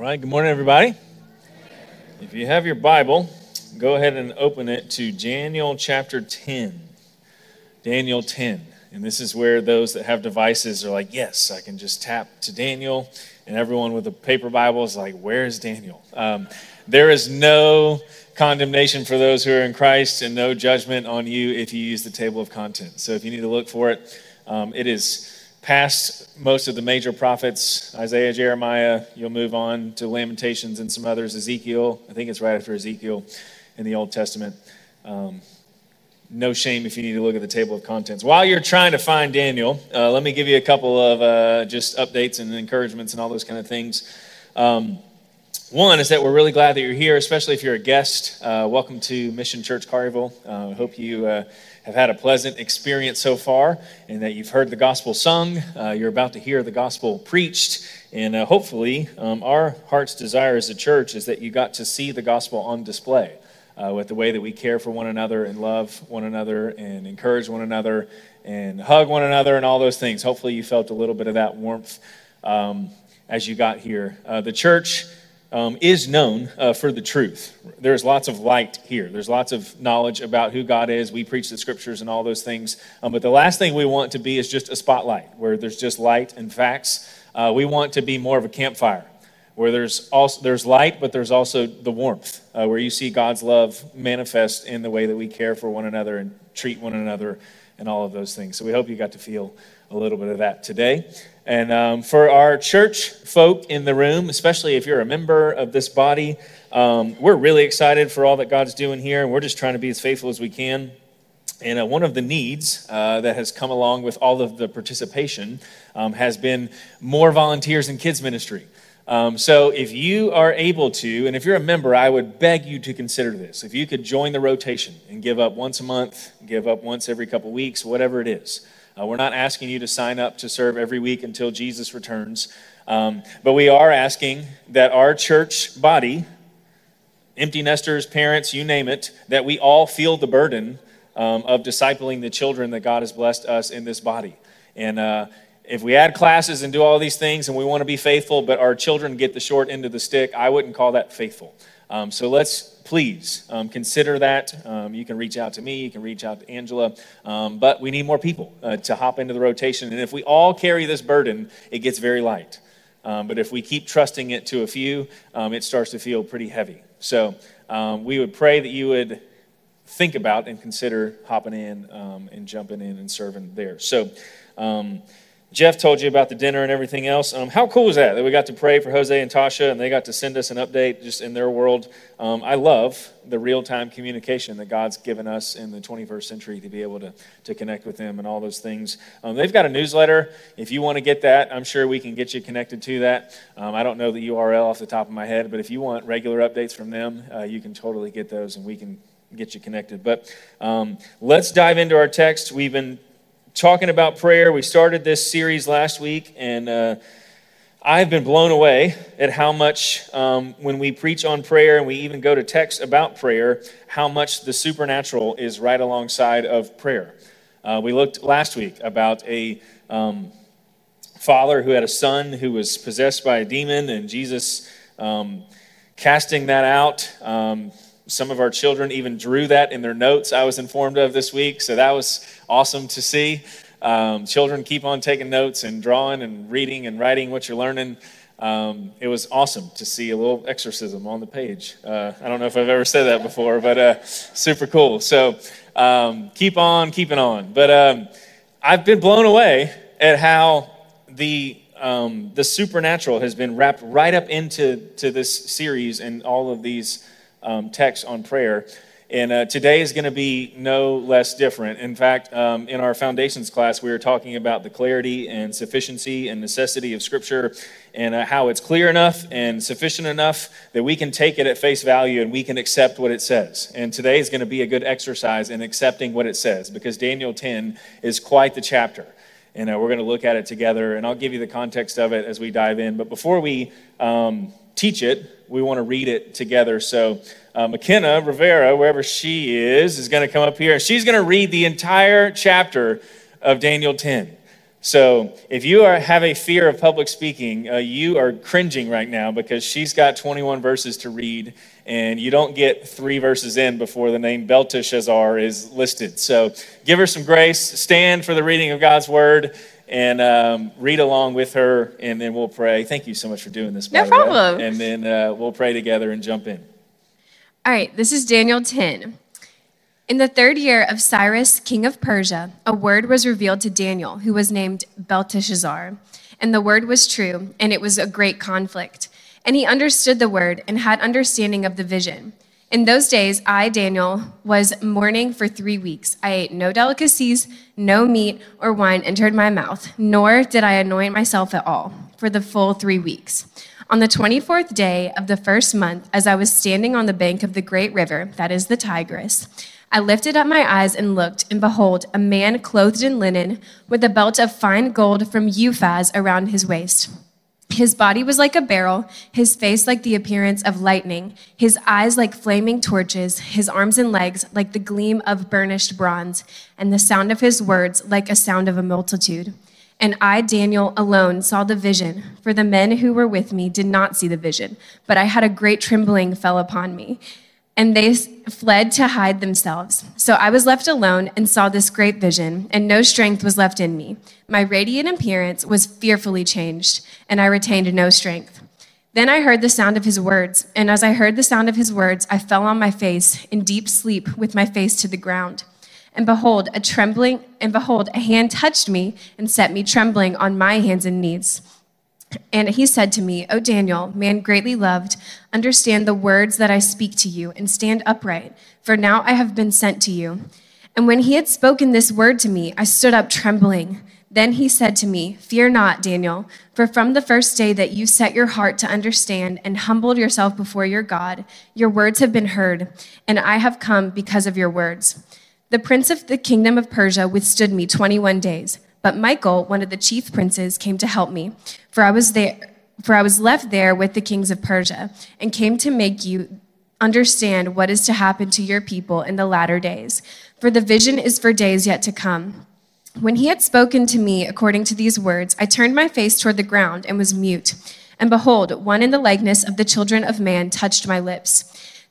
right, good morning, everybody. If you have your Bible, go ahead and open it to Daniel chapter 10. Daniel 10. And this is where those that have devices are like, yes, I can just tap to Daniel. And everyone with a paper Bible is like, where is Daniel? Um, there is no condemnation for those who are in Christ and no judgment on you if you use the table of contents. So if you need to look for it, um, it is past most of the major prophets Isaiah, Jeremiah. You'll move on to Lamentations and some others, Ezekiel. I think it's right after Ezekiel in the Old Testament. Um, no shame if you need to look at the table of contents. While you're trying to find Daniel, uh, let me give you a couple of uh, just updates and encouragements and all those kind of things. Um, one is that we're really glad that you're here, especially if you're a guest. Uh, welcome to Mission Church Collierville. I uh, hope you uh, have had a pleasant experience so far and that you've heard the gospel sung. Uh, you're about to hear the gospel preached. And uh, hopefully, um, our heart's desire as a church is that you got to see the gospel on display uh, with the way that we care for one another and love one another and encourage one another and hug one another and all those things. Hopefully, you felt a little bit of that warmth um, as you got here. Uh, the church um, is known uh, for the truth. There's lots of light here. There's lots of knowledge about who God is. We preach the scriptures and all those things. Um, but the last thing we want to be is just a spotlight where there's just light and facts. Uh, we want to be more of a campfire where there's also there's light, but there's also the warmth, uh, where you see God's love manifest in the way that we care for one another and treat one another and all of those things. So we hope you got to feel a little bit of that today. And um, for our church folk in the room, especially if you're a member of this body, um, we're really excited for all that God's doing here. And we're just trying to be as faithful as we can. And uh, one of the needs uh, that has come along with all of the participation um, has been more volunteers in kids' ministry. Um, so if you are able to, and if you're a member, I would beg you to consider this. If you could join the rotation and give up once a month, give up once every couple weeks, whatever it is. Uh, we're not asking you to sign up to serve every week until Jesus returns, um, but we are asking that our church body, empty nesters, parents, you name it, that we all feel the burden um, of discipling the children that God has blessed us in this body. And uh, if we add classes and do all these things and we want to be faithful, but our children get the short end of the stick, I wouldn't call that faithful. Um, so let's please um, consider that. Um, you can reach out to me, you can reach out to Angela, um, but we need more people uh, to hop into the rotation. And if we all carry this burden, it gets very light. Um, but if we keep trusting it to a few, um, it starts to feel pretty heavy. So we would pray that you would think about and consider hopping in and jumping in and serving there. So, Jeff told you about the dinner and everything else. Um, how cool was that? That we got to pray for Jose and Tasha, and they got to send us an update just in their world. Um, I love the real time communication that God's given us in the 21st century to be able to, to connect with them and all those things. Um, they've got a newsletter. If you want to get that, I'm sure we can get you connected to that. Um, I don't know the URL off the top of my head, but if you want regular updates from them, uh, you can totally get those, and we can get you connected. But um, let's dive into our text. We've been talking about prayer. We started this series last week, and uh, I've been blown away at how much, um, when we preach on prayer and we even go to text about prayer, how much the supernatural is right alongside of prayer. Uh, we looked last week about a um, father who had a son who was possessed by a demon, and Jesus um, casting that out. Some of our children even drew that in their notes, I was informed of this week. So that was awesome to see. Um, children keep on taking notes and drawing and reading and writing what you're learning. Um, it was awesome to see a little exorcism on the page. Uh, I don't know if I've ever said that before, but uh, super cool. So um, keep on keeping on. But um, I've been blown away at how the um, the supernatural has been wrapped right up into to this series and all of these um, texts on prayer. And uh, today is going to be no less different. In fact, um, in our foundations class, we were talking about the clarity and sufficiency and necessity of Scripture and uh, how it's clear enough and sufficient enough that we can take it at face value and we can accept what it says. And today is going to be a good exercise in accepting what it says because Daniel 10 is quite the chapter. And uh, we're going to look at it together, and I'll give you the context of it as we dive in. But before we um, teach it, we want to read it together. So, uh, McKenna Rivera, wherever she is, is going to come up here. She's going to read the entire chapter of Daniel 10. So if you are, have a fear of public speaking, uh, you are cringing right now because she's got 21 verses to read, and you don't get three verses in before the name Belteshazzar is listed. So give her some grace, stand for the reading of God's word, and um, read along with her, and then we'll pray. Thank you so much for doing this. No problem. And then uh, we'll pray together and jump in. All right, this is Daniel 10. In the third year of Cyrus, king of Persia, a word was revealed to Daniel, who was named Belteshazzar. And the word was true, and it was a great conflict. And he understood the word and had understanding of the vision. In those days, I, Daniel, was mourning for three weeks. I ate no delicacies, no meat or wine entered my mouth, nor did I anoint myself at all for the full three weeks. On the 24th day of the first month, as I was standing on the bank of the great river, that is the Tigris, I lifted up my eyes and looked, and behold, a man clothed in linen, with a belt of fine gold from Uphaz around his waist. His body was like a beryl, his face like the appearance of lightning, his eyes like flaming torches, his arms and legs like the gleam of burnished bronze, and the sound of his words like a sound of a multitude. And I, Daniel, alone saw the vision, for the men who were with me did not see the vision, but I had a great trembling fell upon me and they fled to hide themselves. So I was left alone and saw this great vision, and no strength was left in me. My radiant appearance was fearfully changed, and I retained no strength. Then I heard the sound of his words, and as I heard the sound of his words, I fell on my face in deep sleep with my face to the ground. And behold, a trembling, and behold, a hand touched me and set me trembling on my hands and knees. And he said to me, O Daniel, man greatly loved, understand the words that I speak to you and stand upright, for now I have been sent to you. And when he had spoken this word to me, I stood up trembling. Then he said to me, Fear not, Daniel, for from the first day that you set your heart to understand and humbled yourself before your God, your words have been heard, and I have come because of your words. The prince of the kingdom of Persia withstood me 21 days. But Michael, one of the chief princes, came to help me, for I was there for I was left there with the kings of Persia, and came to make you understand what is to happen to your people in the latter days. For the vision is for days yet to come. When he had spoken to me according to these words, I turned my face toward the ground and was mute. And behold, one in the likeness of the children of man touched my lips.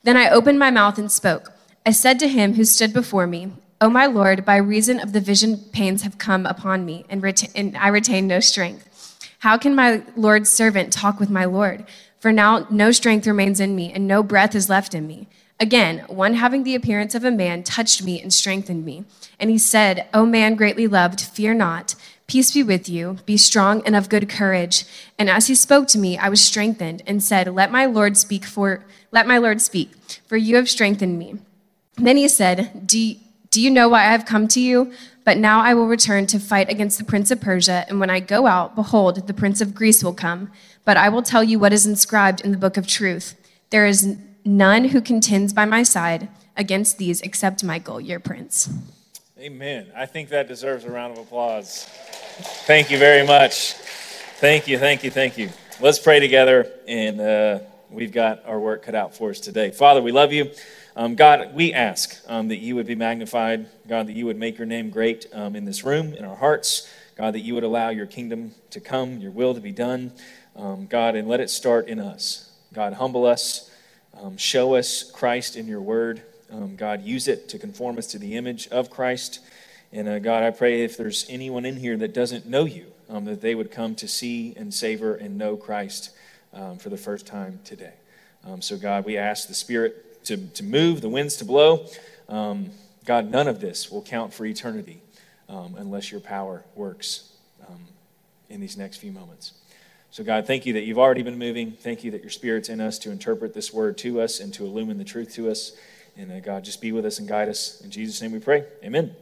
Then I opened my mouth and spoke. I said to him who stood before me, O my Lord, by reason of the vision, pains have come upon me, and, and I retain no strength. How can my Lord's servant talk with my Lord? For now no strength remains in me, and no breath is left in me. Again, one having the appearance of a man touched me and strengthened me. And he said, O man greatly loved, fear not. Peace be with you. Be strong and of good courage. And as he spoke to me, I was strengthened and said, Let my Lord speak for let my Lord speak, for you have strengthened me. Then he said, Do do you know why I have come to you? But now I will return to fight against the prince of Persia, and when I go out, behold, the prince of Greece will come. But I will tell you what is inscribed in the book of truth. There is none who contends by my side against these except Michael, your prince. Amen. I think that deserves a round of applause. Thank you very much. Thank you, thank you, thank you. Let's pray together, and uh, we've got our work cut out for us today. Father, we love you. Um, God, we ask um, that you would be magnified. God, that you would make your name great um, in this room, in our hearts. God, that you would allow your kingdom to come, your will to be done. Um, God, and let it start in us. God, humble us. Um, show us Christ in your word. Um, God, use it to conform us to the image of Christ. And uh, God, I pray if there's anyone in here that doesn't know you, that they would come to see and savor and know Christ for the first time today. so, God, we ask the Spirit to, to move, the winds to blow. Um, God, none of this will count for eternity um, unless your power works um, in these next few moments. So, God, thank you that you've already been moving. Thank you that your Spirit's in us to interpret this word to us and to illumine the truth to us. And uh, God, just be with us and guide us. In Jesus' name we pray. Amen.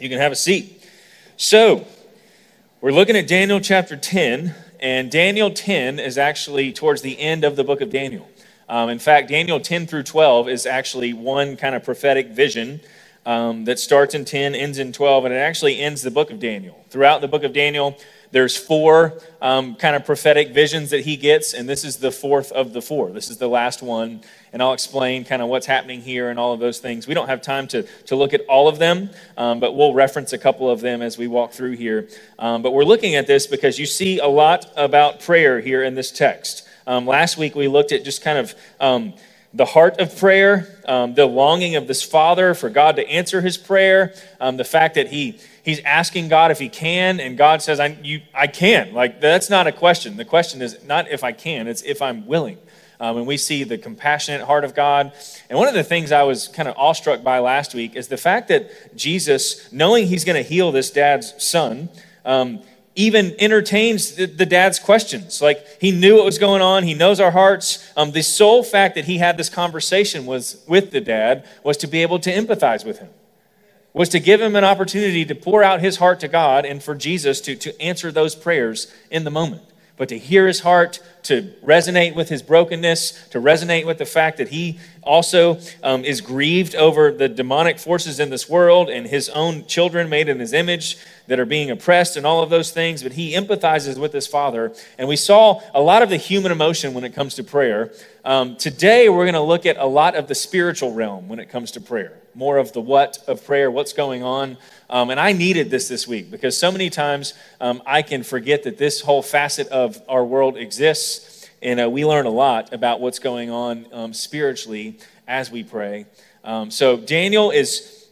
You can have a seat. So, we're looking at Daniel chapter 10, and Daniel 10 is actually towards the end of the book of Daniel. Um, in fact, Daniel 10 through 12 is actually one kind of prophetic vision um, that starts in 10, ends in 12, and it actually ends the book of Daniel. Throughout the book of Daniel, There's four um, kind of prophetic visions that he gets, and this is the fourth of the four. This is the last one, and I'll explain kind of what's happening here and all of those things. We don't have time to, to look at all of them, um, but we'll reference a couple of them as we walk through here. Um, but we're looking at this because you see a lot about prayer here in this text. Um, last week we looked at just kind of um, the heart of prayer, um, the longing of this father for God to answer his prayer, um, the fact that he he's asking God if he can, and God says, "I you I can." Like that's not a question. The question is not if I can; it's if I'm willing. Um, and we see the compassionate heart of God. And one of the things I was kind of awestruck by last week is the fact that Jesus, knowing he's going to heal this dad's son, um, even entertains the, the, dad's questions. Like he knew what was going on. He knows our hearts. Um, the sole fact that he had this conversation was with the dad was to be able to empathize with him, was to give him an opportunity to pour out his heart to God and for Jesus to, to answer those prayers in the moment. But to hear his heart, to resonate with his brokenness, to resonate with the fact that he also um, is grieved over the demonic forces in this world and his own children made in his image, that are being oppressed and all of those things, but he empathizes with his father. And we saw a lot of the human emotion when it comes to prayer. Um, today, we're going to look at a lot of the spiritual realm when it comes to prayer, more of the what of prayer, what's going on. Um, and I needed this this week because so many times um, I can forget that this whole facet of our world exists. And uh, we learn a lot about what's going on um, spiritually as we pray. Um, so, Daniel is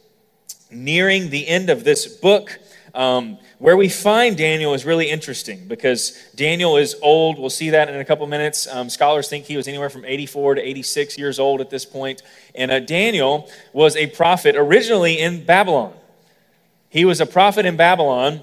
nearing the end of this book. Um, where we find Daniel is really interesting because Daniel is old. We'll see that in a couple minutes. Um, scholars think he was anywhere from 84 to 86 years old at this point. And uh, Daniel was a prophet originally in Babylon. He was a prophet in Babylon,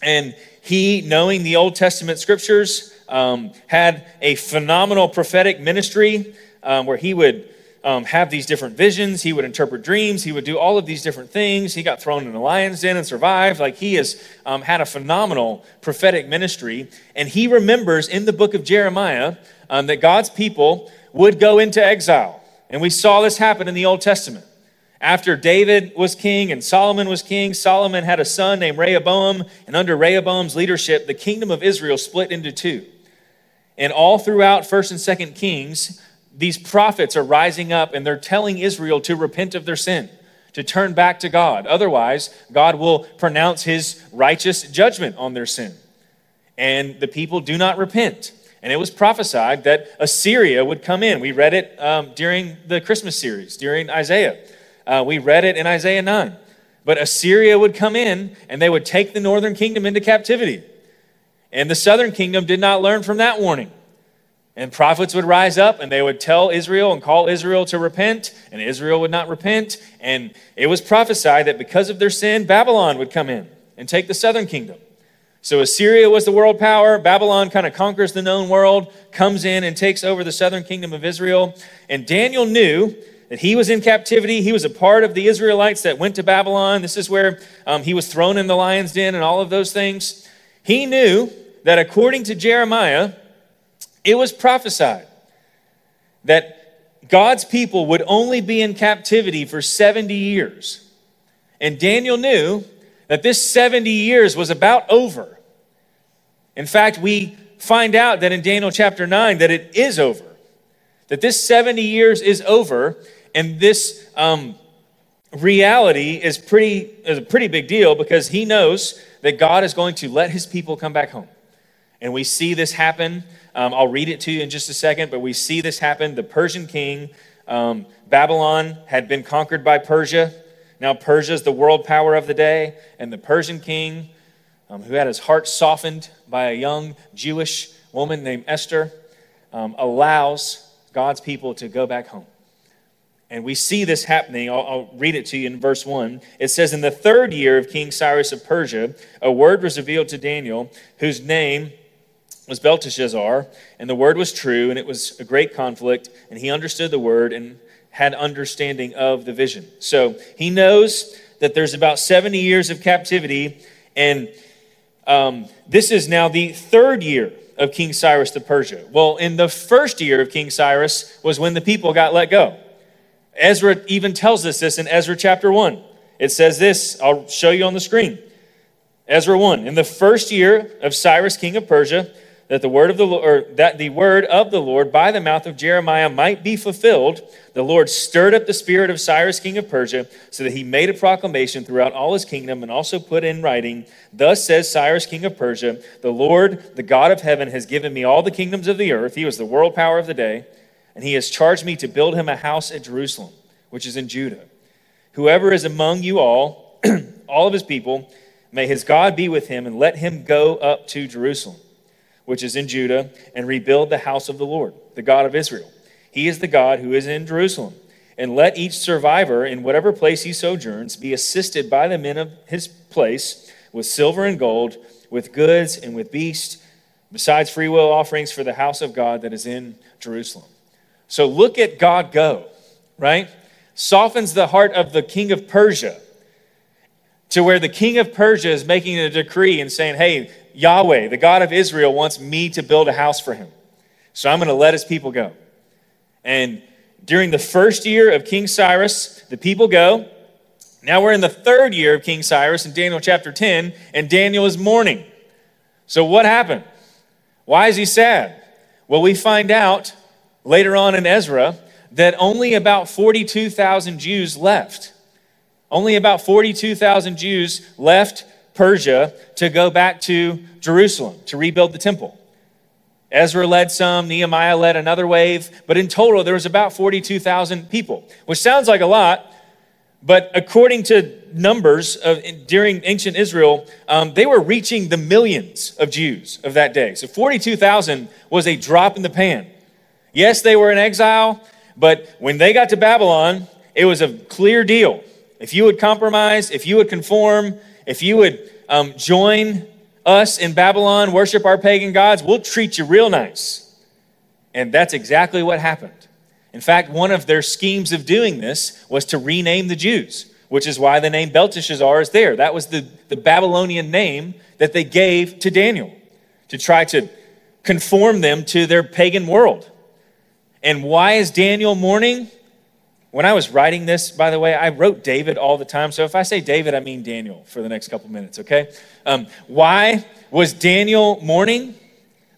and he, knowing the Old Testament scriptures, um, had a phenomenal prophetic ministry um, where he would um, have these different visions. He would interpret dreams. He would do all of these different things. He got thrown in the lion's den and survived. Like he has um, had a phenomenal prophetic ministry. And he remembers in the book of Jeremiah um, that God's people would go into exile. And we saw this happen in the Old Testament. After David was king and Solomon was king, Solomon had a son named Rehoboam. And under Rehoboam's leadership, the kingdom of Israel split into two. And all throughout 1st and 2nd Kings, these prophets are rising up and they're telling Israel to repent of their sin, to turn back to God. Otherwise, God will pronounce his righteous judgment on their sin. And the people do not repent. And it was prophesied that Assyria would come in. We read it um, during the Christmas series, during Isaiah. Uh, we read it in Isaiah 9. But Assyria would come in and they would take the northern kingdom into captivity. And the southern kingdom did not learn from that warning. And prophets would rise up and they would tell Israel and call Israel to repent, and Israel would not repent. And it was prophesied that because of their sin, Babylon would come in and take the southern kingdom. So Assyria was the world power. Babylon kind of conquers the known world, comes in and takes over the southern kingdom of Israel. And Daniel knew that he was in captivity. He was a part of the Israelites that went to Babylon. This is where um, he was thrown in the lion's den and all of those things. He knew that according to Jeremiah, it was prophesied that God's people would only be in captivity for 70 years. And Daniel knew that this 70 years was about over. In fact, we find out that in Daniel chapter 9 that it is over. That this 70 years is over, and this um, reality is pretty is a pretty big deal because he knows that God is going to let his people come back home. And we see this happen um, I'll read it to you in just a second, but we see this happen. The Persian king, um, Babylon, had been conquered by Persia. Now, Persia is the world power of the day, and the Persian king, um, who had his heart softened by a young Jewish woman named Esther, um, allows God's people to go back home. And we see this happening. I'll, I'll, read it to you in verse 1. It says, In the third year of King Cyrus of Persia, a word was revealed to Daniel, whose name was Belteshazzar, and the word was true, and it was a great conflict, and he understood the word and had understanding of the vision. So he knows that there's about 70 years of captivity, and um, this is now the third year of King Cyrus the Persia. Well, in the first year of King Cyrus was when the people got let go. Ezra even tells us this in Ezra chapter 1. It says this, I'll show you on the screen. Ezra 1. In the first year of Cyrus, king of Persia, that the word of the or that the word of the Lord by the mouth of Jeremiah might be fulfilled, the Lord stirred up the spirit of Cyrus king of Persia, so that he made a proclamation throughout all his kingdom and also put in writing, Thus says Cyrus king of Persia, the Lord, the God of heaven, has given me all the kingdoms of the earth. He was the world power of the day, and he has charged me to build him a house at Jerusalem, which is in Judah. Whoever is among you all, all of his people, may his God be with him, and let him go up to Jerusalem which is in Judah, and rebuild the house of the Lord, the God of Israel. He is the God who is in Jerusalem. And let each survivor in whatever place he sojourns be assisted by the men of his place with silver and gold, with goods and with beasts, besides freewill offerings for the house of God that is in Jerusalem. So look at God go, right? Softens the heart of the king of Persia to where the king of Persia is making a decree and saying, hey, Yahweh, the God of Israel, wants me to build a house for him. So I'm going to let his people go. And during the first year of King Cyrus, the people go. Now we're in the third year of King Cyrus in Daniel chapter 10, and Daniel is mourning. So what happened? Why is he sad? Well, we find out later on in Ezra that only about 42,000 Jews left. Only about 42,000 Jews left Persia to go back to Jerusalem to rebuild the temple. Ezra led some, Nehemiah led another wave, but in total there was about 42,000 people, which sounds like a lot, but according to numbers of, during ancient Israel, um, they were reaching the millions of Jews of that day. So 42,000 was a drop in the pan. Yes, they were in exile, but when they got to Babylon, it was a clear deal. If you would compromise, if you would conform, if you would um, join us in Babylon, worship our pagan gods, we'll treat you real nice. And that's exactly what happened. In fact, one of their schemes of doing this was to rename the Jews, which is why the name Belteshazzar is there. That was the, the Babylonian name that they gave to Daniel to try to conform them to their pagan world. And why is Daniel mourning? When I was writing this, by the way, I wrote David all the time. So if I say David, I mean Daniel for the next couple minutes, okay? Um, why was Daniel mourning?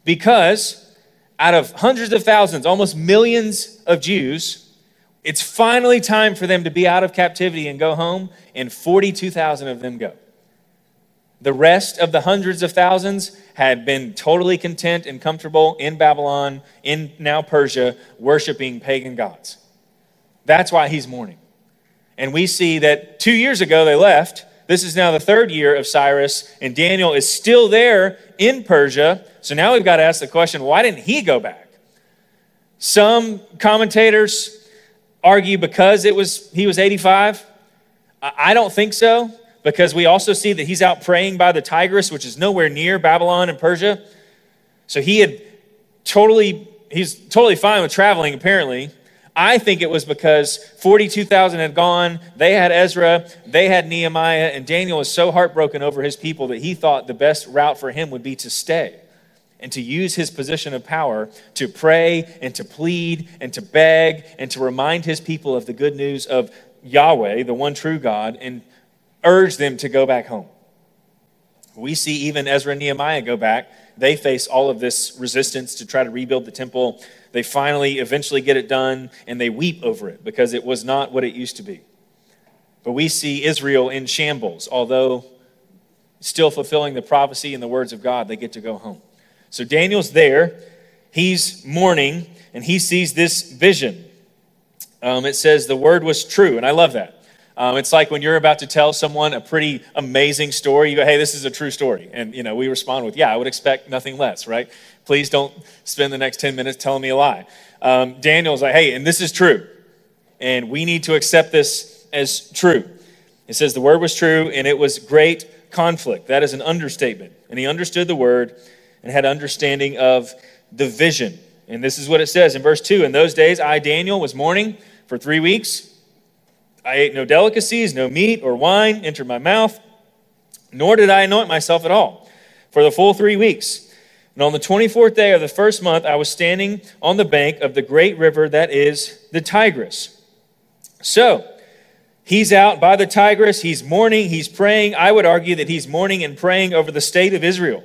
Because out of hundreds of thousands, almost millions of Jews, it's finally time for them to be out of captivity and go home, and 42,000 of them go. The rest of the hundreds of thousands had been totally content and comfortable in Babylon, in now Persia, worshiping pagan gods. That's why he's mourning. And we see that two years ago they left. This is now the third year of Cyrus, and Daniel is still there in Persia. So now we've got to ask the question why didn't he go back? Some commentators argue because it was he was 85. I don't think so, because we also see that he's out praying by the Tigris, which is nowhere near Babylon and Persia. So he had totally, he's totally fine with traveling, apparently. I think it was because 42,000 had gone, they had Ezra, they had Nehemiah, and Daniel was so heartbroken over his people that he thought the best route for him would be to stay and to use his position of power to pray and to plead and to beg and to remind his people of the good news of Yahweh, the one true God, and urge them to go back home. We see even Ezra and Nehemiah go back. They face all of this resistance to try to rebuild the temple. They finally, eventually get it done, and they weep over it because it was not what it used to be. But we see Israel in shambles, although still fulfilling the prophecy and the words of God, they get to go home. So Daniel's there, he's mourning, and he sees this vision. Um, it says the word was true, and I love that. Um, it's like when you're about to tell someone a pretty amazing story, you go, hey, this is a true story. And, you know, we respond with, yeah, I would expect nothing less, right? Please don't spend the next 10 minutes telling me a lie. Um, Daniel's like, hey, and this is true. And we need to accept this as true. It says the word was true and it was great conflict. That is an understatement. And he understood the word and had understanding of the vision. And this is what it says in verse 2 In those days, I, Daniel, was mourning for three weeks. I ate no delicacies, no meat or wine entered my mouth, nor did I anoint myself at all for the full three weeks. And on the 24th day of the first month, I was standing on the bank of the great river that is the Tigris. So He's out by the Tigris. He's mourning. He's praying. I would argue that he's mourning and praying over the state of Israel,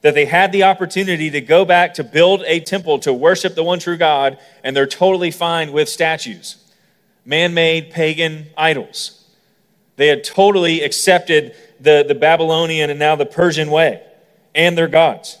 that they had the opportunity to go back to build a temple to worship the one true God, and they're totally fine with statues, man made pagan idols. They had totally accepted the, the Babylonian and now the Persian way and their gods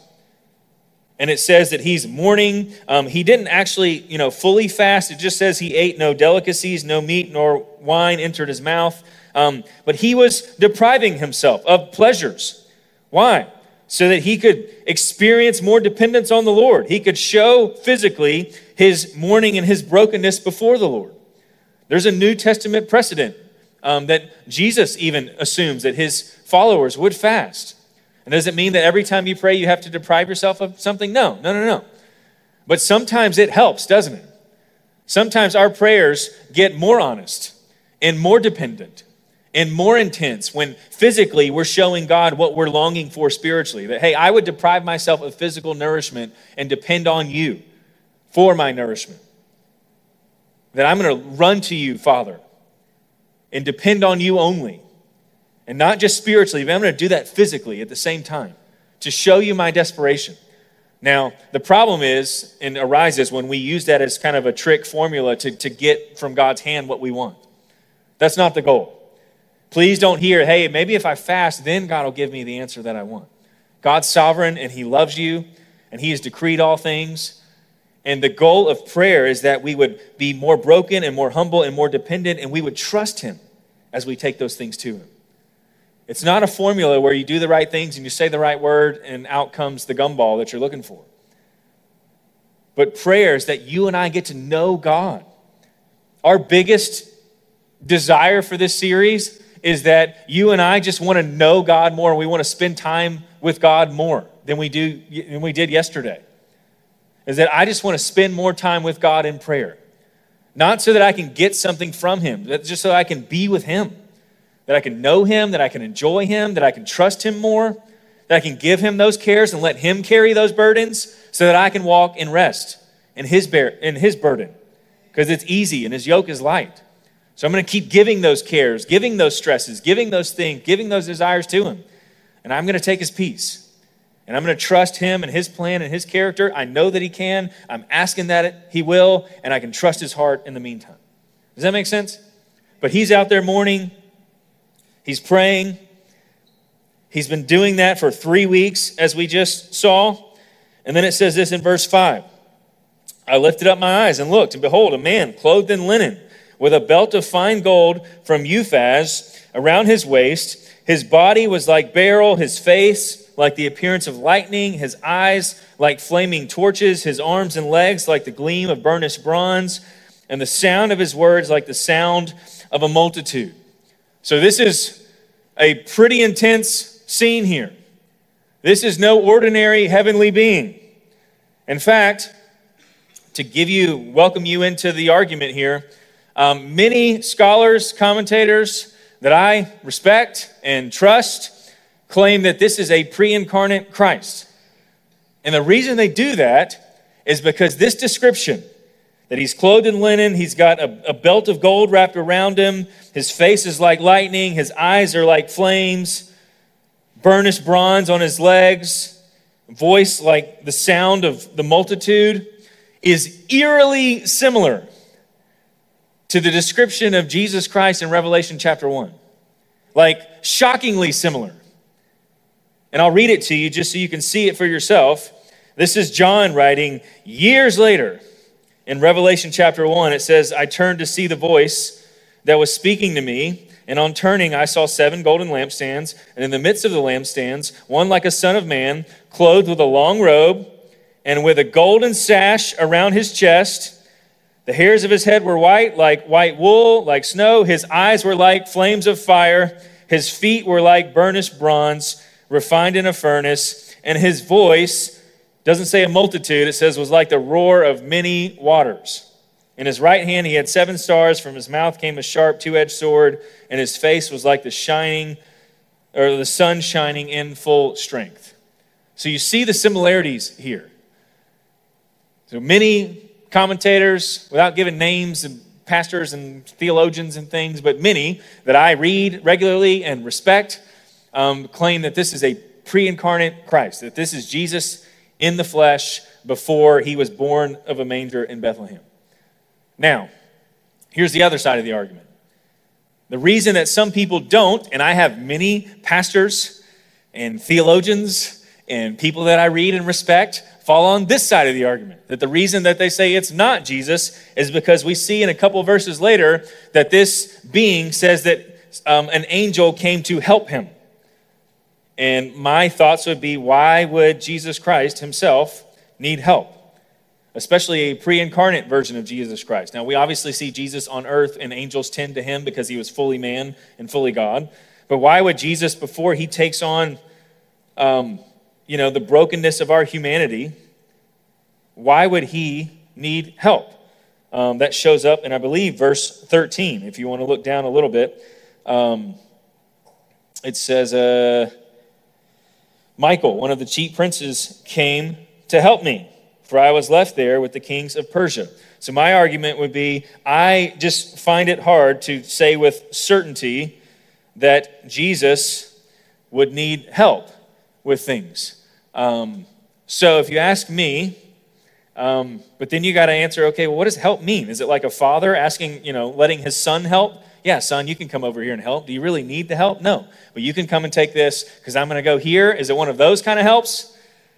and it says that he's mourning. Um, he didn't actually, you know, fully fast. It just says he ate no delicacies, no meat nor wine entered his mouth. Um, but he was depriving himself of pleasures. Why? So that he could experience more dependence on the Lord. He could show physically his mourning and his brokenness before the Lord. There's a New Testament precedent um, that Jesus even assumes that his followers would fast. And does it mean that every time you pray you have to deprive yourself of something? No, no, no, no. But sometimes it helps, doesn't it? Sometimes our prayers get more honest and more dependent and more intense when physically we're showing God what we're longing for spiritually. That, hey, I would deprive myself of physical nourishment and depend on you for my nourishment. That I'm going to run to you, Father, and depend on you only. And not just spiritually, but I'm going to do that physically at the same time to show you my desperation. Now, the problem is and arises when we use that as kind of a trick formula to, to get from God's hand what we want. That's not the goal. Please don't hear, hey, maybe if I fast, then God will give me the answer that I want. God's sovereign and He loves you and He has decreed all things. And the goal of prayer is that we would be more broken and more humble and more dependent and we would trust Him as we take those things to Him. It's not a formula where you do the right things and you say the right word and out comes the gumball that you're looking for. But prayers that you and I get to know God. Our biggest desire for this series is that you and I just want to know God more. We want to spend time with God more than we do than we did yesterday. Is that I just want to spend more time with God in prayer. Not so that I can get something from him, just so I can be with him that I can know Him, that I can enjoy Him, that I can trust Him more, that I can give Him those cares and let Him carry those burdens so that I can walk in rest in His, bear, in his burden because it's easy and His yoke is light. So I'm going to keep giving those cares, giving those stresses, giving those things, giving those desires to Him. And I'm going to take His peace. And I'm going to trust Him and His plan and His character. I know that He can. I'm asking that He will, and I can trust His heart in the meantime. Does that make sense? But He's out there mourning He's praying. He's been doing that for three weeks, as we just saw. And then it says this in verse 5 I lifted up my eyes and looked, and behold, a man clothed in linen, with a belt of fine gold from Uphaz around his waist. His body was like beryl, his face like the appearance of lightning, his eyes like flaming torches, his arms and legs like the gleam of burnished bronze, and the sound of his words like the sound of a multitude. So, this is a pretty intense scene here. This is no ordinary heavenly being. In fact, to give you, welcome you into the argument here, um, many scholars, commentators that I respect and trust claim that this is a pre incarnate Christ. And the reason they do that is because this description, that he's clothed in linen, he's got a, a, belt of gold wrapped around him, his face is like lightning, his eyes are like flames, burnished bronze on his legs, voice like the sound of the multitude, is eerily similar to the description of Jesus Christ in Revelation chapter 1. Like, shockingly similar. And I'll read it to you just so you can see it for yourself. This is John writing years later in Revelation chapter 1, it says, I turned to see the voice that was speaking to me. And on turning, I saw seven golden lampstands. And in the midst of the lampstands, one like a son of man, clothed with a long robe and with a golden sash around his chest. The hairs of his head were white, like white wool, like snow. His eyes were like flames of fire. His feet were like burnished bronze, refined in a furnace. And his voice doesn't say a multitude, it says was like the roar of many waters. In his right hand he had seven stars, from his mouth came a sharp two-edged sword, and his face was like the shining or the sun shining in full strength. So you see the similarities here. So many commentators, without giving names and pastors and theologians and things, but many that I read regularly and respect um, claim that this is a pre incarnate Christ, that this is Jesus in the flesh before he was born of a manger in Bethlehem. Now, here's the other side of the argument. The reason that some people don't, and I have many pastors and theologians and people that I read and respect fall on this side of the argument. That the reason that they say it's not Jesus is because we see in a couple verses later that this being says that um, an angel came to help him. And my thoughts would be why would Jesus Christ himself need help? Especially a pre incarnate version of Jesus Christ. Now, we obviously see Jesus on earth and angels tend to him because he was fully man and fully God. But why would Jesus, before he takes on, um, you know, the brokenness of our humanity, why would he need help? Um, that shows up in, I believe, verse 13. If you want to look down a little bit, um, it says, uh, Michael, one of the chief princes, came to help me, for I was left there with the kings of Persia. So, my argument would be I just find it hard to say with certainty that Jesus would need help with things. Um, so, if you ask me, um, but then you got to answer, okay, well, what does help mean? Is it like a father asking, you know, letting his son help? yeah, son, you can come over here and help. Do you really need the help? No. But you can come and take this because I'm going to go here. Is it one of those kind of helps?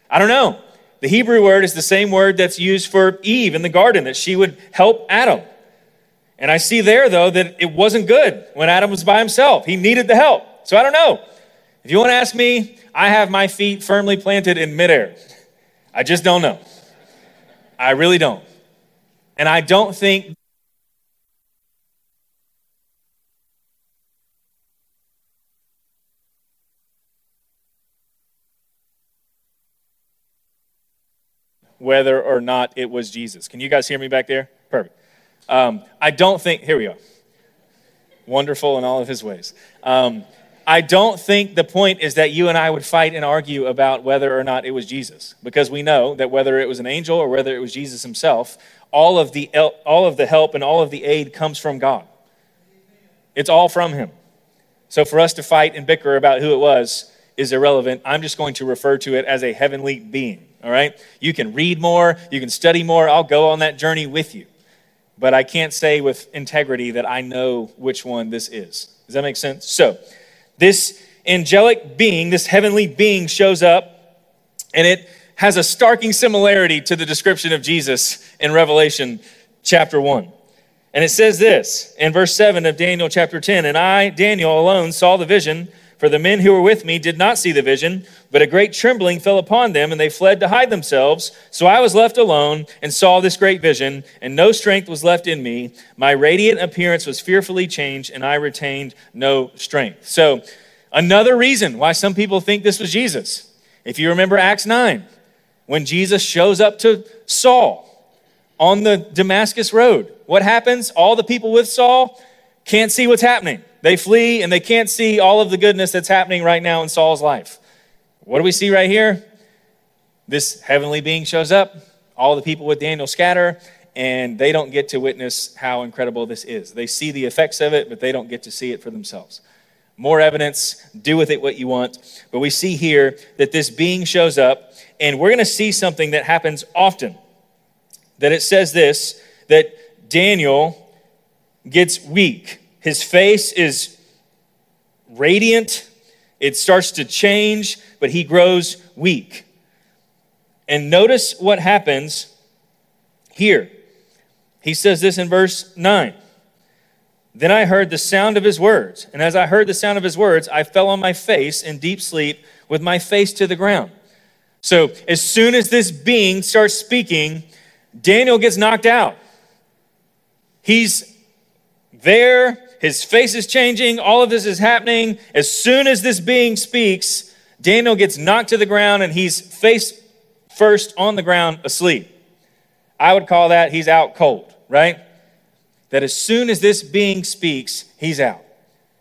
I don't know. The Hebrew word is the same word that's used for Eve in the garden, that she would help Adam. And I see there, though, that it wasn't good when Adam was by himself. He needed the help. So I don't know. If you want to ask me, I have my feet firmly planted in midair. I just don't know. I really don't. And I don't think whether or not it was Jesus. Can you guys hear me back there? Perfect. Um, I don't think, here we go. Wonderful in all of his ways. Um, I don't think the point is that you and I would fight and argue about whether or not it was Jesus, because we know that whether it was an angel or whether it was Jesus himself, all of the, all of the help and all of the aid comes from God. It's all from him. So for us to fight and bicker about who it was is irrelevant. I'm just going to refer to it as a heavenly being all right? You can read more, you can study more. I'll go on that journey with you. But I can't say with integrity that I know which one this is. Does that make sense? So, this angelic being, this heavenly being shows up, and it has a starking similarity to the description of Jesus in Revelation chapter 1. And it says this in verse 7 of Daniel chapter 10 And I, Daniel, alone saw the vision for the men who were with me did not see the vision, but a great trembling fell upon them, and they fled to hide themselves. So I was left alone and saw this great vision, and no strength was left in me. My radiant appearance was fearfully changed, and I retained no strength. So, another reason why some people think this was Jesus. If you remember Acts 9, when Jesus shows up to Saul on the Damascus Road, what happens? All the people with Saul can't see what's happening. They flee and they can't see all of the goodness that's happening right now in Saul's life. What do we see right here? This heavenly being shows up. All the people with Daniel scatter, and they don't get to witness how incredible this is. They see the effects of it, but they don't get to see it for themselves. More evidence, do with it what you want. But we see here that this being shows up, and we're going to see something that happens often. That it says this that Daniel gets weak his face is radiant, it starts to change, but he grows weak. And notice what happens here. He says this in verse 9. Then I heard the sound of his words. And as I heard the sound of his words, I fell on my face in deep sleep with my face to the ground. So as soon as this being starts speaking, Daniel gets knocked out. He's there his face is changing. All of this is happening. As soon as this being speaks, Daniel gets knocked to the ground and he's face first on the ground asleep. I would call that he's out cold, right? That as soon as this being speaks, he's out.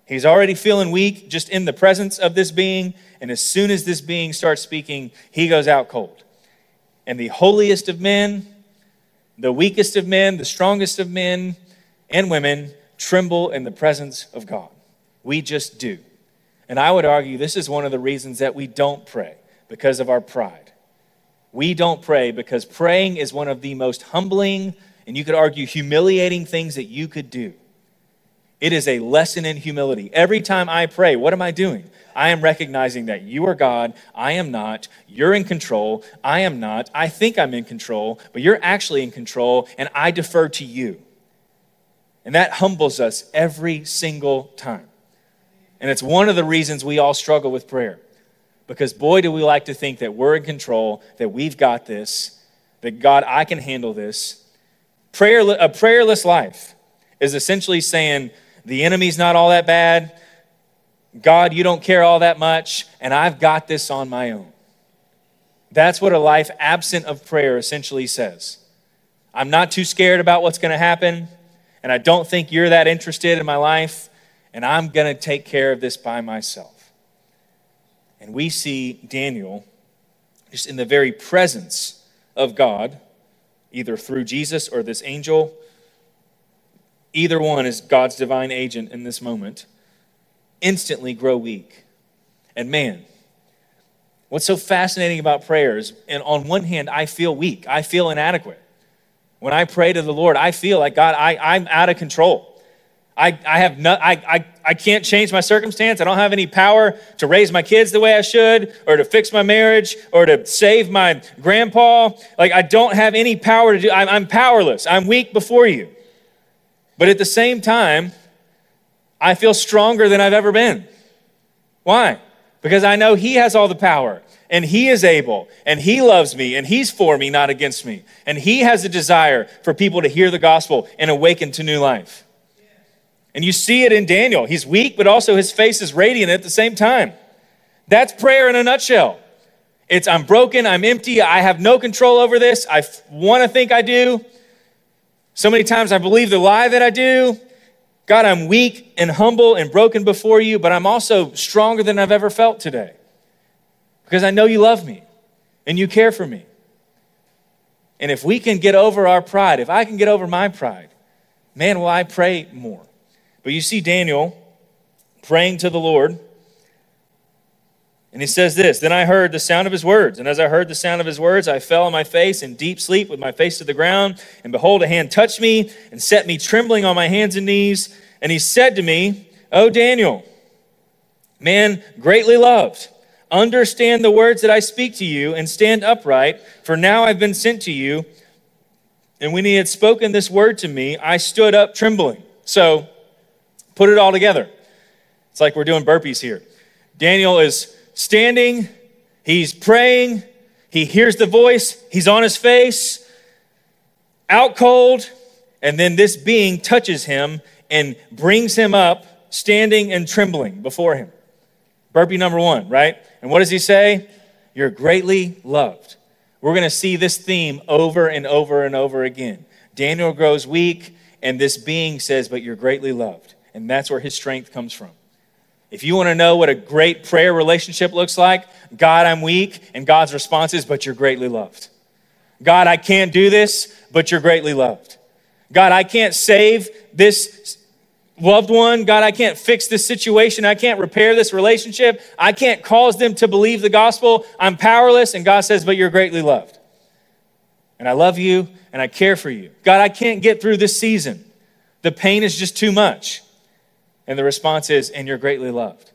He's already feeling weak just in the presence of this being. And as soon as this being starts speaking, he goes out cold. And the holiest of men, the weakest of men, the strongest of men, and women tremble in the presence of God. We just do. And I would argue this is one of the reasons that we don't pray because of our pride. We don't pray because praying is one of the most humbling and you could argue humiliating things that you could do. It is a lesson in humility. Every time I pray, what am I doing? I am recognizing that you are God, I am not. You're in control, I am not. I think I'm in control, but you're actually in control, and I defer to you. And that humbles us every single time. And it's one of the reasons we all struggle with prayer. Because boy, do we like to think that we're in control, that we've got this, that God, I can handle this. Prayer, a prayerless life is essentially saying, the enemy's not all that bad. God, you don't care all that much, and I've got this on my own. That's what a life absent of prayer essentially says. I'm not too scared about what's going to happen, and I don't think you're that interested in my life, and I'm going to take care of this by myself. And we see Daniel just in the very presence of God, either through Jesus or this angel. Either one is God's divine agent in this moment instantly grow weak. And man, what's so fascinating about prayers, and on one hand, I feel weak, I feel inadequate. When I pray to the Lord, I feel like, God, I, I'm out of control. I, I, have no, I, I, I can't change my circumstance. I don't have any power to raise my kids the way I should, or to fix my marriage, or to save my grandpa. Like, I don't have any power to do, I'm, I'm powerless. I'm weak before you. But at the same time, I feel stronger than I've ever been. Why? Because I know He has all the power and He is able and He loves me and He's for me, not against me. And He has a desire for people to hear the gospel and awaken to new life. And you see it in Daniel. He's weak, but also his face is radiant at the same time. That's prayer in a nutshell. It's I'm broken, I'm empty, I have no control over this. I want to think I do. So many times I believe the lie that I do. God, I'm weak and humble and broken before you, but I'm also stronger than I've ever felt today because I know you love me and you care for me. And if we can get over our pride, if I can get over my pride, man, will I pray more. But you see Daniel praying to the Lord. And he says this Then I heard the sound of his words. And as I heard the sound of his words, I fell on my face in deep sleep with my face to the ground. And behold, a hand touched me and set me trembling on my hands and knees. And he said to me, O Daniel, man greatly loved, understand the words that I speak to you and stand upright, for now I've been sent to you. And when he had spoken this word to me, I stood up trembling. So put it all together. It's like we're doing burpees here. Daniel is standing, he's praying, he hears the voice, he's on his face, out cold, and then this being touches him and brings him up standing and trembling before him. Burpee number one, right? And what does he say? You're greatly loved. We're going to see this theme over and over and over again. Daniel grows weak, and this being says, But you're greatly loved. And that's where his strength comes from. If you want to know what a great prayer relationship looks like, God, I'm weak, and God's response is, But you're greatly loved. God, I can't do this, but you're greatly loved. God, I can't save this loved one. God, I can't fix this situation. I can't repair this relationship. I can't cause them to believe the gospel. I'm powerless. And God says, But you're greatly loved. And I love you and I care for you. God, I can't get through this season. The pain is just too much. And the response is, And you're greatly loved.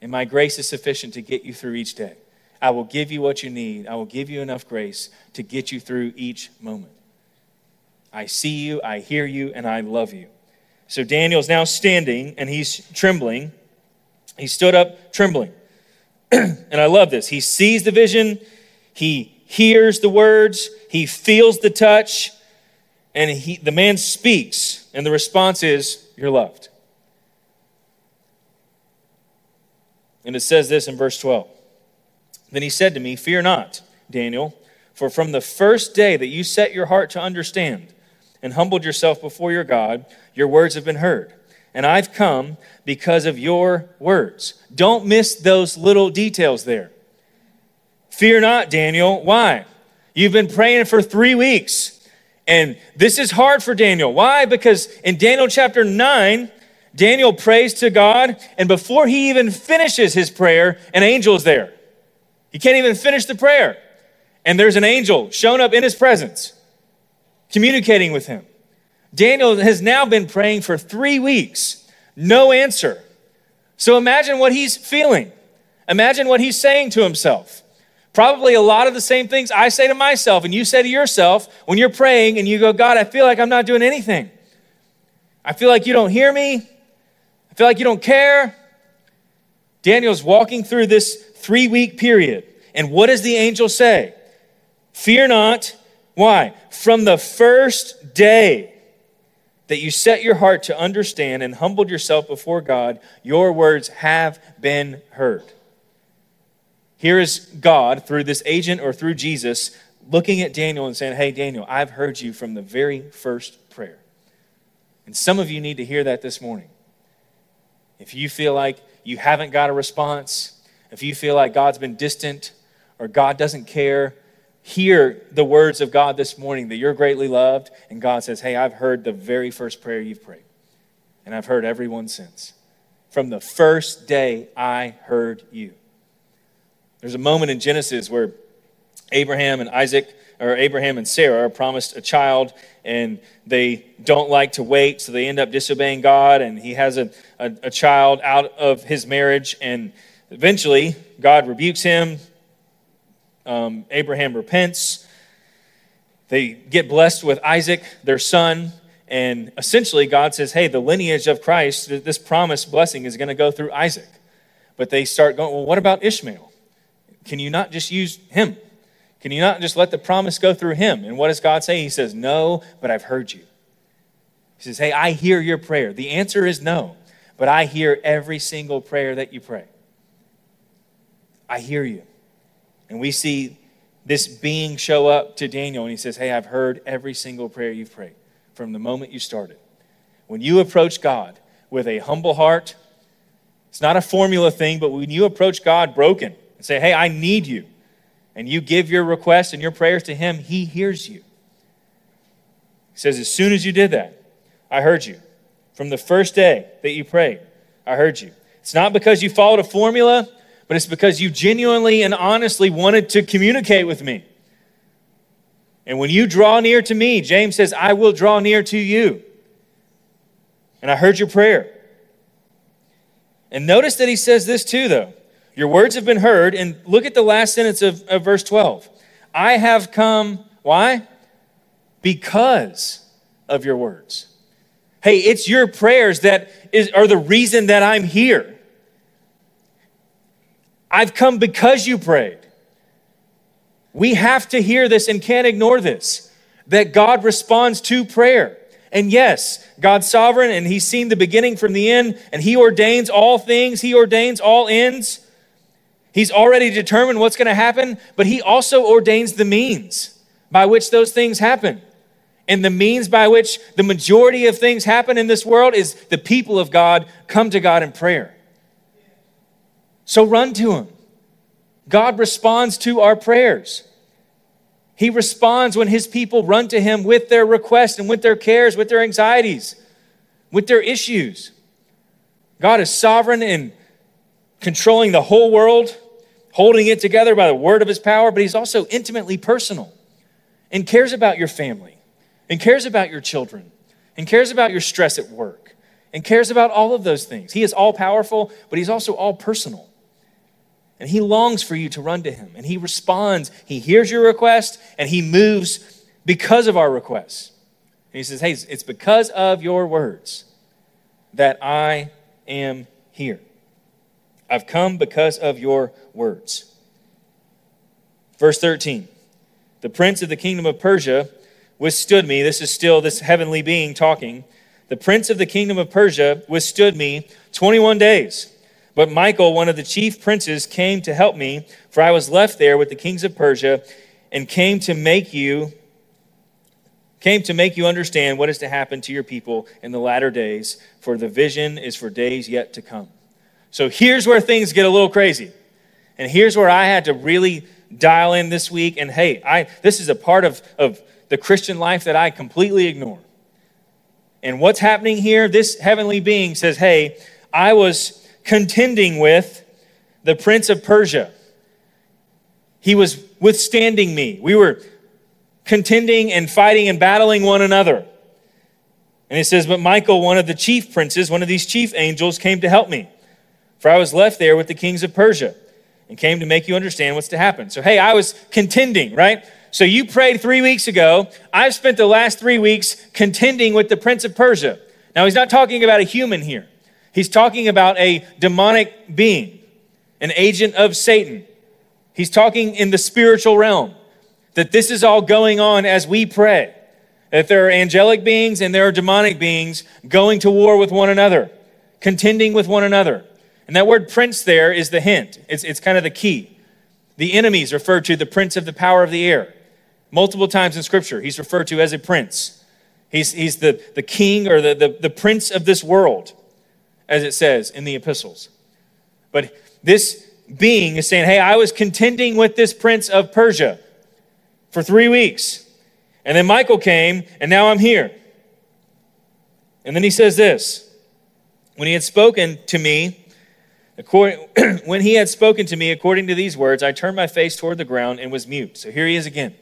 And my grace is sufficient to get you through each day. I will give you what you need. I will give you enough grace to get you through each moment. I see you, I hear you, and I love you. So Daniel's now standing and he's trembling. He stood up trembling. and I love this. He sees the vision, he hears the words, he feels the touch, and he, the man speaks. And the response is, You're loved. And it says this in verse 12. Then he said to me, Fear not, Daniel, for from the first day that you set your heart to understand, and humbled yourself before your God, your words have been heard. And I've come because of your words. Don't miss those little details there. Fear not, Daniel. Why? You've been praying for three weeks, And this is hard for Daniel. Why? Because in Daniel chapter 9, Daniel prays to God, and before he even finishes his prayer, an angel is there. He can't even finish the prayer. And there's an angel shown up in his presence, communicating with him. Daniel has now been praying for three weeks, no answer. So imagine what he's feeling. Imagine what he's saying to himself. Probably a lot of the same things I say to myself and you say to yourself when you're praying and you go, God, I feel like I'm not doing anything. I feel like you don't hear me. I feel like you don't care. Daniel's walking through this three week period. And what does the angel say? Fear not. Why? From the first day that you set your heart to understand and humbled yourself before God, your words have been heard. Here is God, through this agent or through Jesus, looking at Daniel and saying, Hey, Daniel, I've heard you from the very first prayer. And some of you need to hear that this morning. If you feel like you haven't got a response, if you feel like God's been distant or God doesn't care, hear the words of God this morning that you're greatly loved. And God says, Hey, I've heard the very first prayer you've prayed. And I've heard everyone since. From the first day I heard you. There's a moment in Genesis where Abraham and Isaac, or Abraham and Sarah, are promised a child, and they don't like to wait, so they end up disobeying God, and he has a, a, a child out of his marriage, and eventually God rebukes him. Um, Abraham repents. They get blessed with Isaac, their son, and essentially God says, Hey, the lineage of Christ, this promised blessing is going to go through Isaac. But they start going, Well, what about Ishmael? Can you not just use him? Can you not just let the promise go through him? And what does God say? He says, No, but I've heard you. He says, Hey, I hear your prayer. The answer is no, but I hear every single prayer that you pray. I hear you. And we see this being show up to Daniel, and he says, Hey, I've heard every single prayer you've prayed from the moment you started. When you approach God with a humble heart, it's not a formula thing, but when you approach God broken, and say, Hey, I need you, and you give your requests and your prayers to Him, He hears you. He says, As soon as you did that, I heard you. From the first day that you prayed, I heard you. It's not because you followed a formula, but it's because you genuinely and honestly wanted to communicate with me. And when you draw near to me, James says, I will draw near to you. And I heard your prayer. And notice that he says this too, though. Your words have been heard. And look at the last sentence of, of verse 12. I have come, why? Because of your words. Hey, it's your prayers that is, are the reason that I'm here. I've come because you prayed. We have to hear this and can't ignore this that God responds to prayer. And yes, God's sovereign and He's seen the beginning from the end, and He ordains all things, He ordains all ends. He's already determined what's going to happen, but he also ordains the means by which those things happen. And the means by which the majority of things happen in this world is the people of God come to God in prayer. So run to him. God responds to our prayers. He responds when his people run to him with their requests and with their cares, with their anxieties, with their issues. God is sovereign and controlling the whole world holding it together by the word of his power, but he's also intimately personal and cares about your family and cares about your children and cares about your stress at work and cares about all of those things. He is all powerful, but he's also all personal. And he longs for you to run to him. And he responds, he hears your request, and he moves because of our requests. And he says, Hey, it's because of your words that I am here. I've come because of your words. Verse 13 The prince of the kingdom of Persia withstood me. This is still this heavenly being talking. The prince of the kingdom of Persia withstood me 21 days. But Michael, one of the chief princes, came to help me, for I was left there with the kings of Persia, and came to make you came to make you understand what is to happen to your people in the latter days, for the vision is for days yet to come. So here's where things get a little crazy. And here's where I had to really dial in this week and hey, I this is a part of, of the Christian life that I completely ignore. And what's happening here? This heavenly being says, Hey, I was contending with the prince of Persia. He was withstanding me. We were contending and fighting and battling one another. And it says, But Michael, one of the chief princes, one of these chief angels, came to help me. For I was left there with the kings of Persia and came to make you understand what's to happen. So, hey, I was contending, right? So you prayed three weeks ago. I've spent the last three weeks contending with the prince of Persia. Now, he's not talking about a human here, he's talking about a demonic being, an agent of Satan. He's talking in the spiritual realm that this is all going on as we pray. That there are angelic beings and there are demonic beings going to war with one another, contending with one another. And that word prince there is the hint, it's, it's kind of the key. The enemies referred to the prince of the power of the air. Multiple times in Scripture, he's referred to as a prince. He's, he's the, the king or the, the, the prince of this world, as it says in the epistles. But this being is saying, Hey, I was contending with this prince of Persia for three weeks. And then Michael came, and now I'm here. And then he says this When he had spoken to me, according, when he had spoken to me according to these words, I turned my face toward the ground and was mute. So here he is again.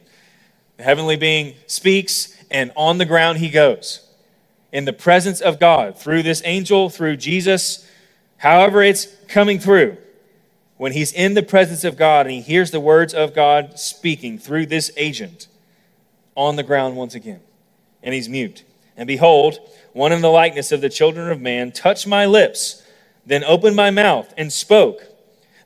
The heavenly being speaks, and on the ground he goes. In the presence of God, through this angel, through Jesus, however it's coming through. When he's in the presence of God and he hears the words of God speaking through this agent, on the ground once again. And he's mute. And behold, one in the likeness of the children of man touched my lips, then opened my mouth and spoke.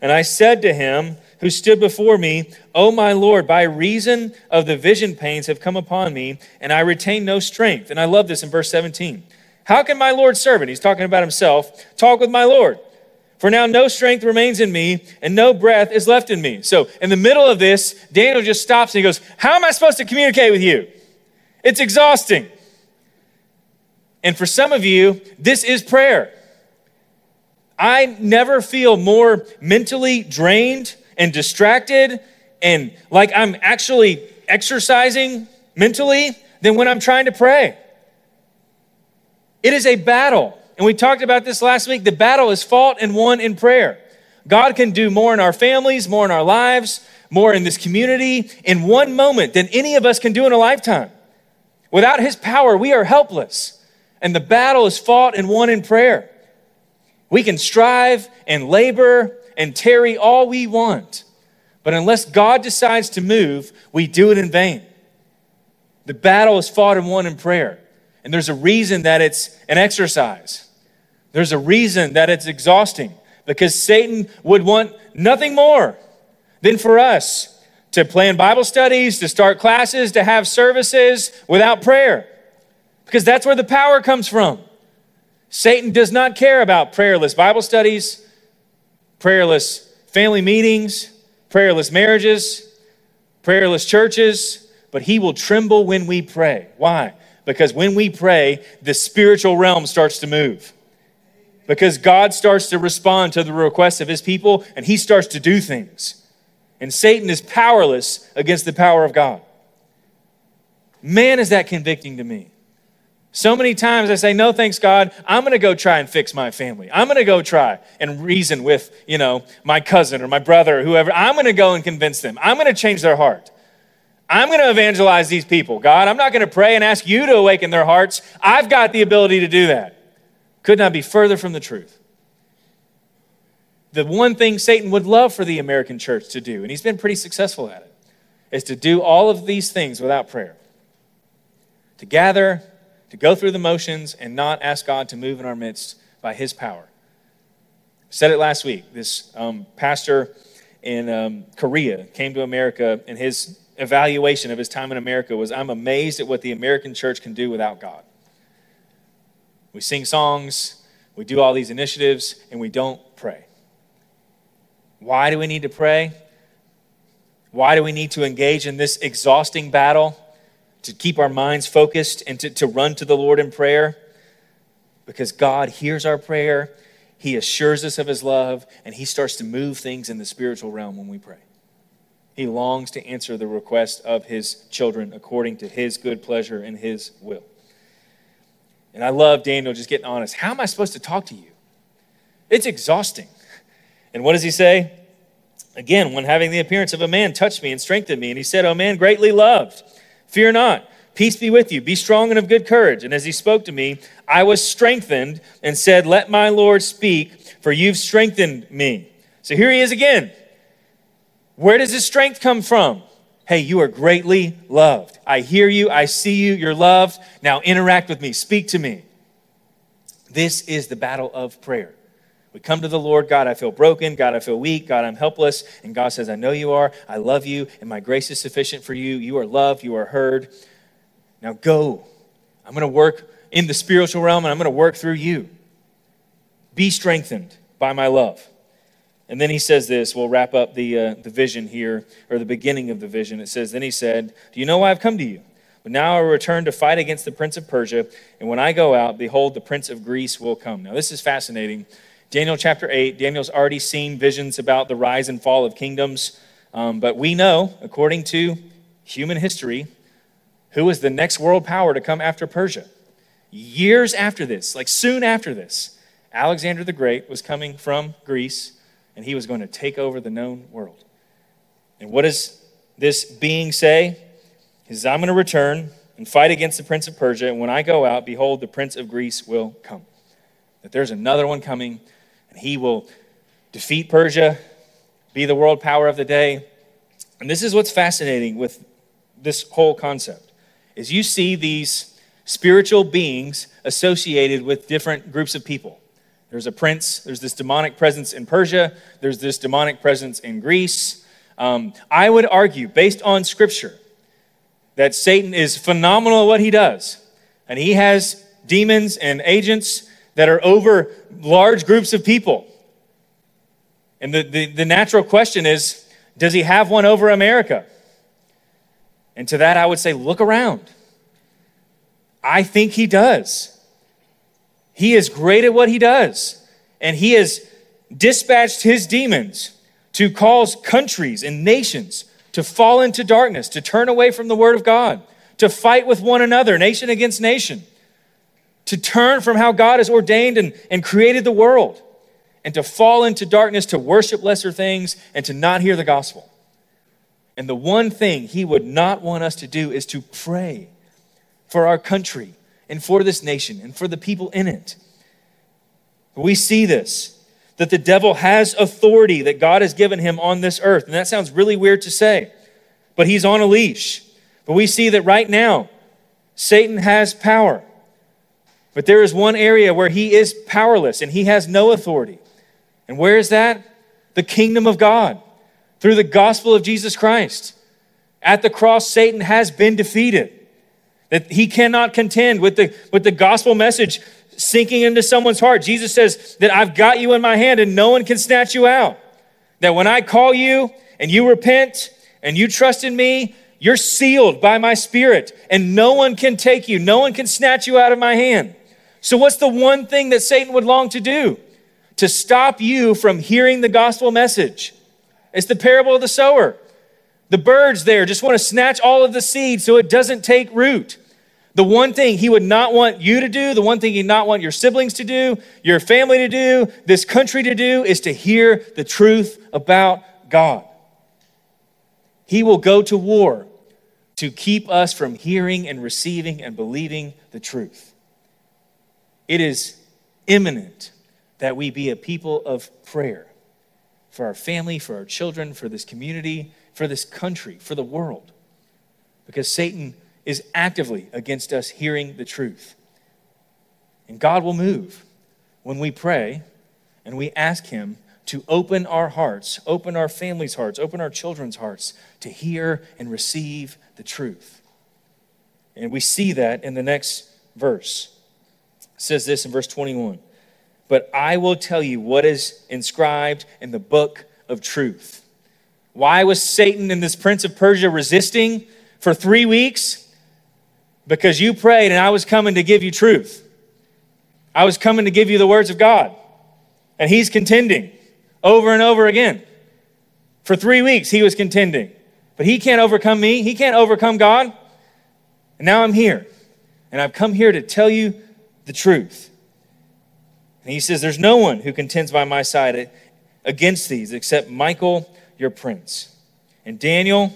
And I said to him, who stood before me, O my Lord, by reason of the vision pains have come upon me, and I retain no strength. And I love this in verse 17. How can my Lord's servant, he's talking about himself, talk with my Lord? For now no strength remains in me, and no breath is left in me. So, in the middle of this, Daniel just stops and he goes, How am I supposed to communicate with you? It's exhausting. And for some of you, this is prayer. I never feel more mentally drained and distracted and like I'm actually exercising mentally than when I'm trying to pray. It is a battle. And we talked about this last week. The battle is fought and won in prayer. God can do more in our families, more in our lives, more in this community in one moment than any of us can do in a lifetime. Without His power, we are helpless. And the battle is fought and won in prayer. We can strive and labor and tarry all we want. But unless God decides to move, we do it in vain. The battle is fought and won in prayer. And there's a reason that it's an exercise. There's a reason that it's exhausting because Satan would want nothing more than for us to plan Bible studies, to start classes, to have services without prayer because that's where the power comes from. Satan does not care about prayerless Bible studies, prayerless family meetings, prayerless marriages, prayerless churches, but he will tremble when we pray. Why? Because when we pray, the spiritual realm starts to move. Because God starts to respond to the requests of his people and he starts to do things. And Satan is powerless against the power of God. Man, is that convicting to me. So many times I say, no, thanks, God. I'm going to go try and fix my family. I'm going to go try and reason with, you know, my cousin or my brother or whoever. I'm going to go and convince them. I'm going to change their heart. I'm going to evangelize these people. God, I'm not going to pray and ask you to awaken their hearts. I've got the ability to do that. Could not be further from the truth. The one thing Satan would love for the American church to do, and he's been pretty successful at it, is to do all of these things without prayer. To gather, to go through the motions and not ask God to move in our midst by His power. I said it last week. This um, pastor in um, Korea came to America, and his evaluation of his time in America was I'm amazed at what the American church can do without God. We sing songs, we do all these initiatives, and we don't pray. Why do we need to pray? Why do we need to engage in this exhausting battle? To keep our minds focused and to, to run to the Lord in prayer because God hears our prayer, He assures us of His love, and He starts to move things in the spiritual realm when we pray. He longs to answer the request of his children according to his good pleasure and his will. And I love Daniel just getting honest. How am I supposed to talk to you? It's exhausting. And what does he say? Again, when having the appearance of a man touched me and strengthened me, and he said, O man, greatly loved, fear not. Peace be with you. Be strong and of good courage. And as he spoke to me, I was strengthened and said, Let my Lord speak, for you've strengthened me. So here he is again. Where does his strength come from? Hey, you are greatly loved. I hear you. I see you. You're loved. Now interact with me. Speak to me. This is the battle of prayer. We come to the Lord, God, I feel broken. God, I feel weak. God, I'm helpless. And God says, I know you are. I love you. And my grace is sufficient for you. You are loved. You are heard. Now go. I'm going to work in the spiritual realm and I'm going to work through you. Be strengthened by my love. And then he says this, we'll wrap up the, uh, the vision here, or the beginning of the vision. It says, Then he said, Do you know why I've come to you? But now I return to fight against the prince of Persia, and when I go out, behold, the prince of Greece will come. Now, this is fascinating. Daniel chapter 8, Daniel's already seen visions about the rise and fall of kingdoms, um, but we know, according to human history, who was the next world power to come after Persia. Years after this, like soon after this, Alexander the Great was coming from Greece and he was going to take over the known world. And what does this being say? He says, I'm going to return and fight against the prince of Persia, and when I go out, behold, the prince of Greece will come. That there's another one coming, and he will defeat Persia, be the world power of the day. And this is what's fascinating with this whole concept is you see these spiritual beings associated with different groups of people. There's a prince, there's this demonic presence in Persia, there's this demonic presence in Greece. Um, I would argue, based on scripture, that Satan is phenomenal at what he does. And he has demons and agents that are over large groups of people. And the, the, the natural question is does he have one over America? And to that, I would say, look around. I think he does. He is great at what he does. And he has dispatched his demons to cause countries and nations to fall into darkness, to turn away from the word of God, to fight with one another, nation against nation, to turn from how God has ordained and, and created the world, and to fall into darkness, to worship lesser things, and to not hear the gospel. And the one thing he would not want us to do is to pray for our country and for this nation and for the people in it. We see this that the devil has authority that God has given him on this earth. And that sounds really weird to say, but he's on a leash. But we see that right now, Satan has power. But there is one area where he is powerless and he has no authority. And where is that? The kingdom of God through the gospel of Jesus Christ. At the cross, Satan has been defeated. That he cannot contend with the, with the gospel message sinking into someone's heart. Jesus says that I've got you in my hand and no one can snatch you out. That when I call you and you repent and you trust in me, you're sealed by my spirit and no one can take you, no one can snatch you out of my hand. So, what's the one thing that Satan would long to do? To stop you from hearing the gospel message. It's the parable of the sower. The birds there just want to snatch all of the seed so it doesn't take root. The one thing he would not want you to do, the one thing he'd not want your siblings to do, your family to do, this country to do, is to hear the truth about God. He will go to war to keep us from hearing and receiving and believing the truth. It is imminent that we be a people of prayer for our family, for our children, for this community, for this country, for the world. Because Satan is actively against us hearing the truth. And God will move when we pray and we ask Him to open our hearts, open our families' hearts, open our children's hearts to hear and receive the truth. And we see that in the next verse. Says this in verse 21 but I will tell you what is inscribed in the book of truth. Why was Satan and this prince of Persia resisting for three weeks? Because you prayed and I was coming to give you truth. I was coming to give you the words of God. And he's contending over and over again. For three weeks, he was contending. But he can't overcome me. He can't overcome God. And now I'm here. And I've come here to tell you the truth. And he says, There's no one who contends by my side against these except Michael, your prince. And Daniel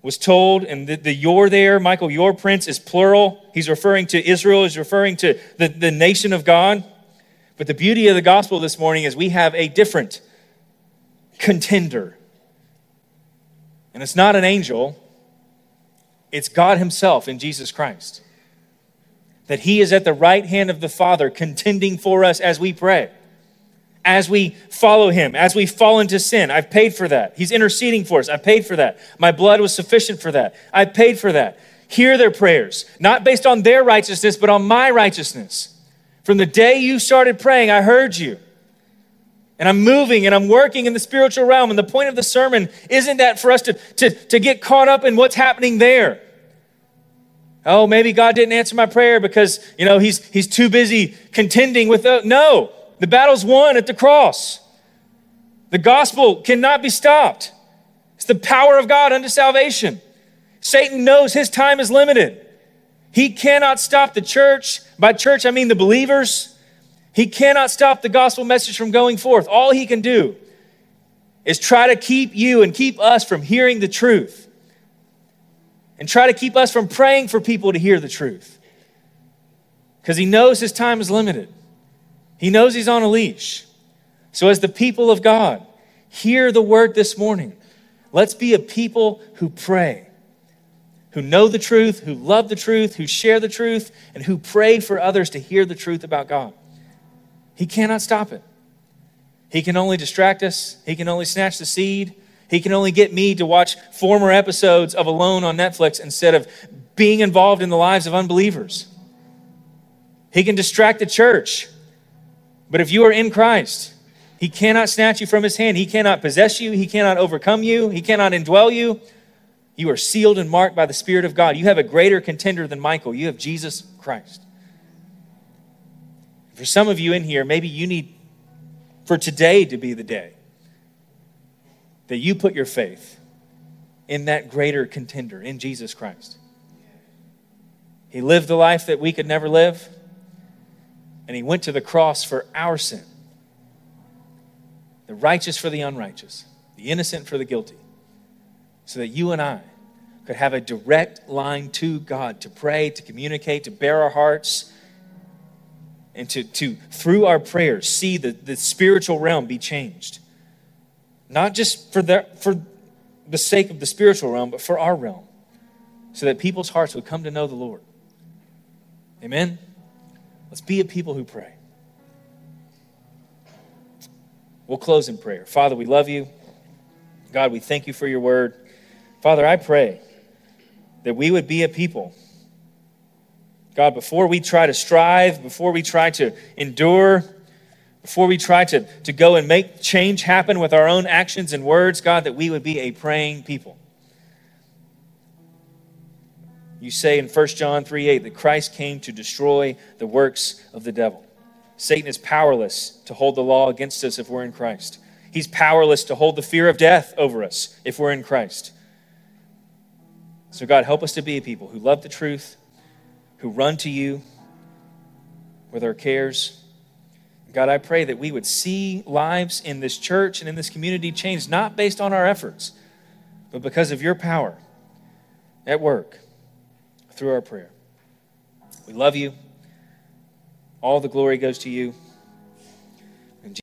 was told, and the, the your there, Michael, your prince is plural. He's referring to Israel, he's referring to the, the nation of God. But the beauty of the gospel this morning is we have a different contender. And it's not an angel, it's God Himself in Jesus Christ. That He is at the right hand of the Father contending for us as we pray, as we follow Him, as we fall into sin. I've paid for that. He's interceding for us. I paid for that. My blood was sufficient for that. I paid for that. Hear their prayers, not based on their righteousness, but on my righteousness. From the day you started praying, I heard you. And I'm moving and I'm working in the spiritual realm. And the point of the sermon isn't that for us to, to, to get caught up in what's happening there. Oh, maybe God didn't answer my prayer because, you know, he's, he's too busy contending with the. No, the battle's won at the cross. The gospel cannot be stopped. It's the power of God unto salvation. Satan knows his time is limited. He cannot stop the church. By church, I mean the believers. He cannot stop the gospel message from going forth. All he can do is try to keep you and keep us from hearing the truth and try to keep us from praying for people to hear the truth because he knows his time is limited. He knows he's on a leash. So, as the people of God, hear the word this morning. Let's be a people who pray, who know the truth, who love the truth, who share the truth, and who pray for others to hear the truth about God. He cannot stop it. He can only distract us, He can only snatch the seed, he can only get me to watch former episodes of Alone on Netflix instead of being involved in the lives of unbelievers. He can distract the church. But if you are in Christ, He cannot snatch you from His hand. He cannot possess you. He cannot overcome you. He cannot indwell you. You are sealed and marked by the Spirit of God. You have a greater contender than Michael. You have Jesus Christ. For some of you in here, maybe you need for today to be the day that you put your faith in that greater contender, in Jesus Christ. He lived the life that we could never live, and He went to the cross for our sin the righteous for the unrighteous, the innocent for the guilty, so that you and I could have a direct line to God to pray, to communicate, to bare our hearts, and to, to through our prayers, see the, the spiritual realm be changed. Not just for the, for the sake of the spiritual realm, but for our realm, so that people's hearts would come to know the Lord. Amen? Let's be a people who pray. We'll close in prayer. Father, we love you. God, we thank you for your word. Father, I pray that we would be a people. God, before we try to strive, before we try to endure, before we try to, to go and make change happen with our own actions and words, God, that we would be a praying people. You say in 1 John 3 8 that Christ came to destroy the works of the devil. Satan is powerless to hold the law against us if we're in Christ. He's powerless to hold the fear of death over us if we're in Christ. So, God, help us to be a people who love the truth, who run to you with our cares God, I pray that we would see lives in this church and in this community change, not based on our efforts, but because of your power at work through our prayer. We love you. All the glory goes to you.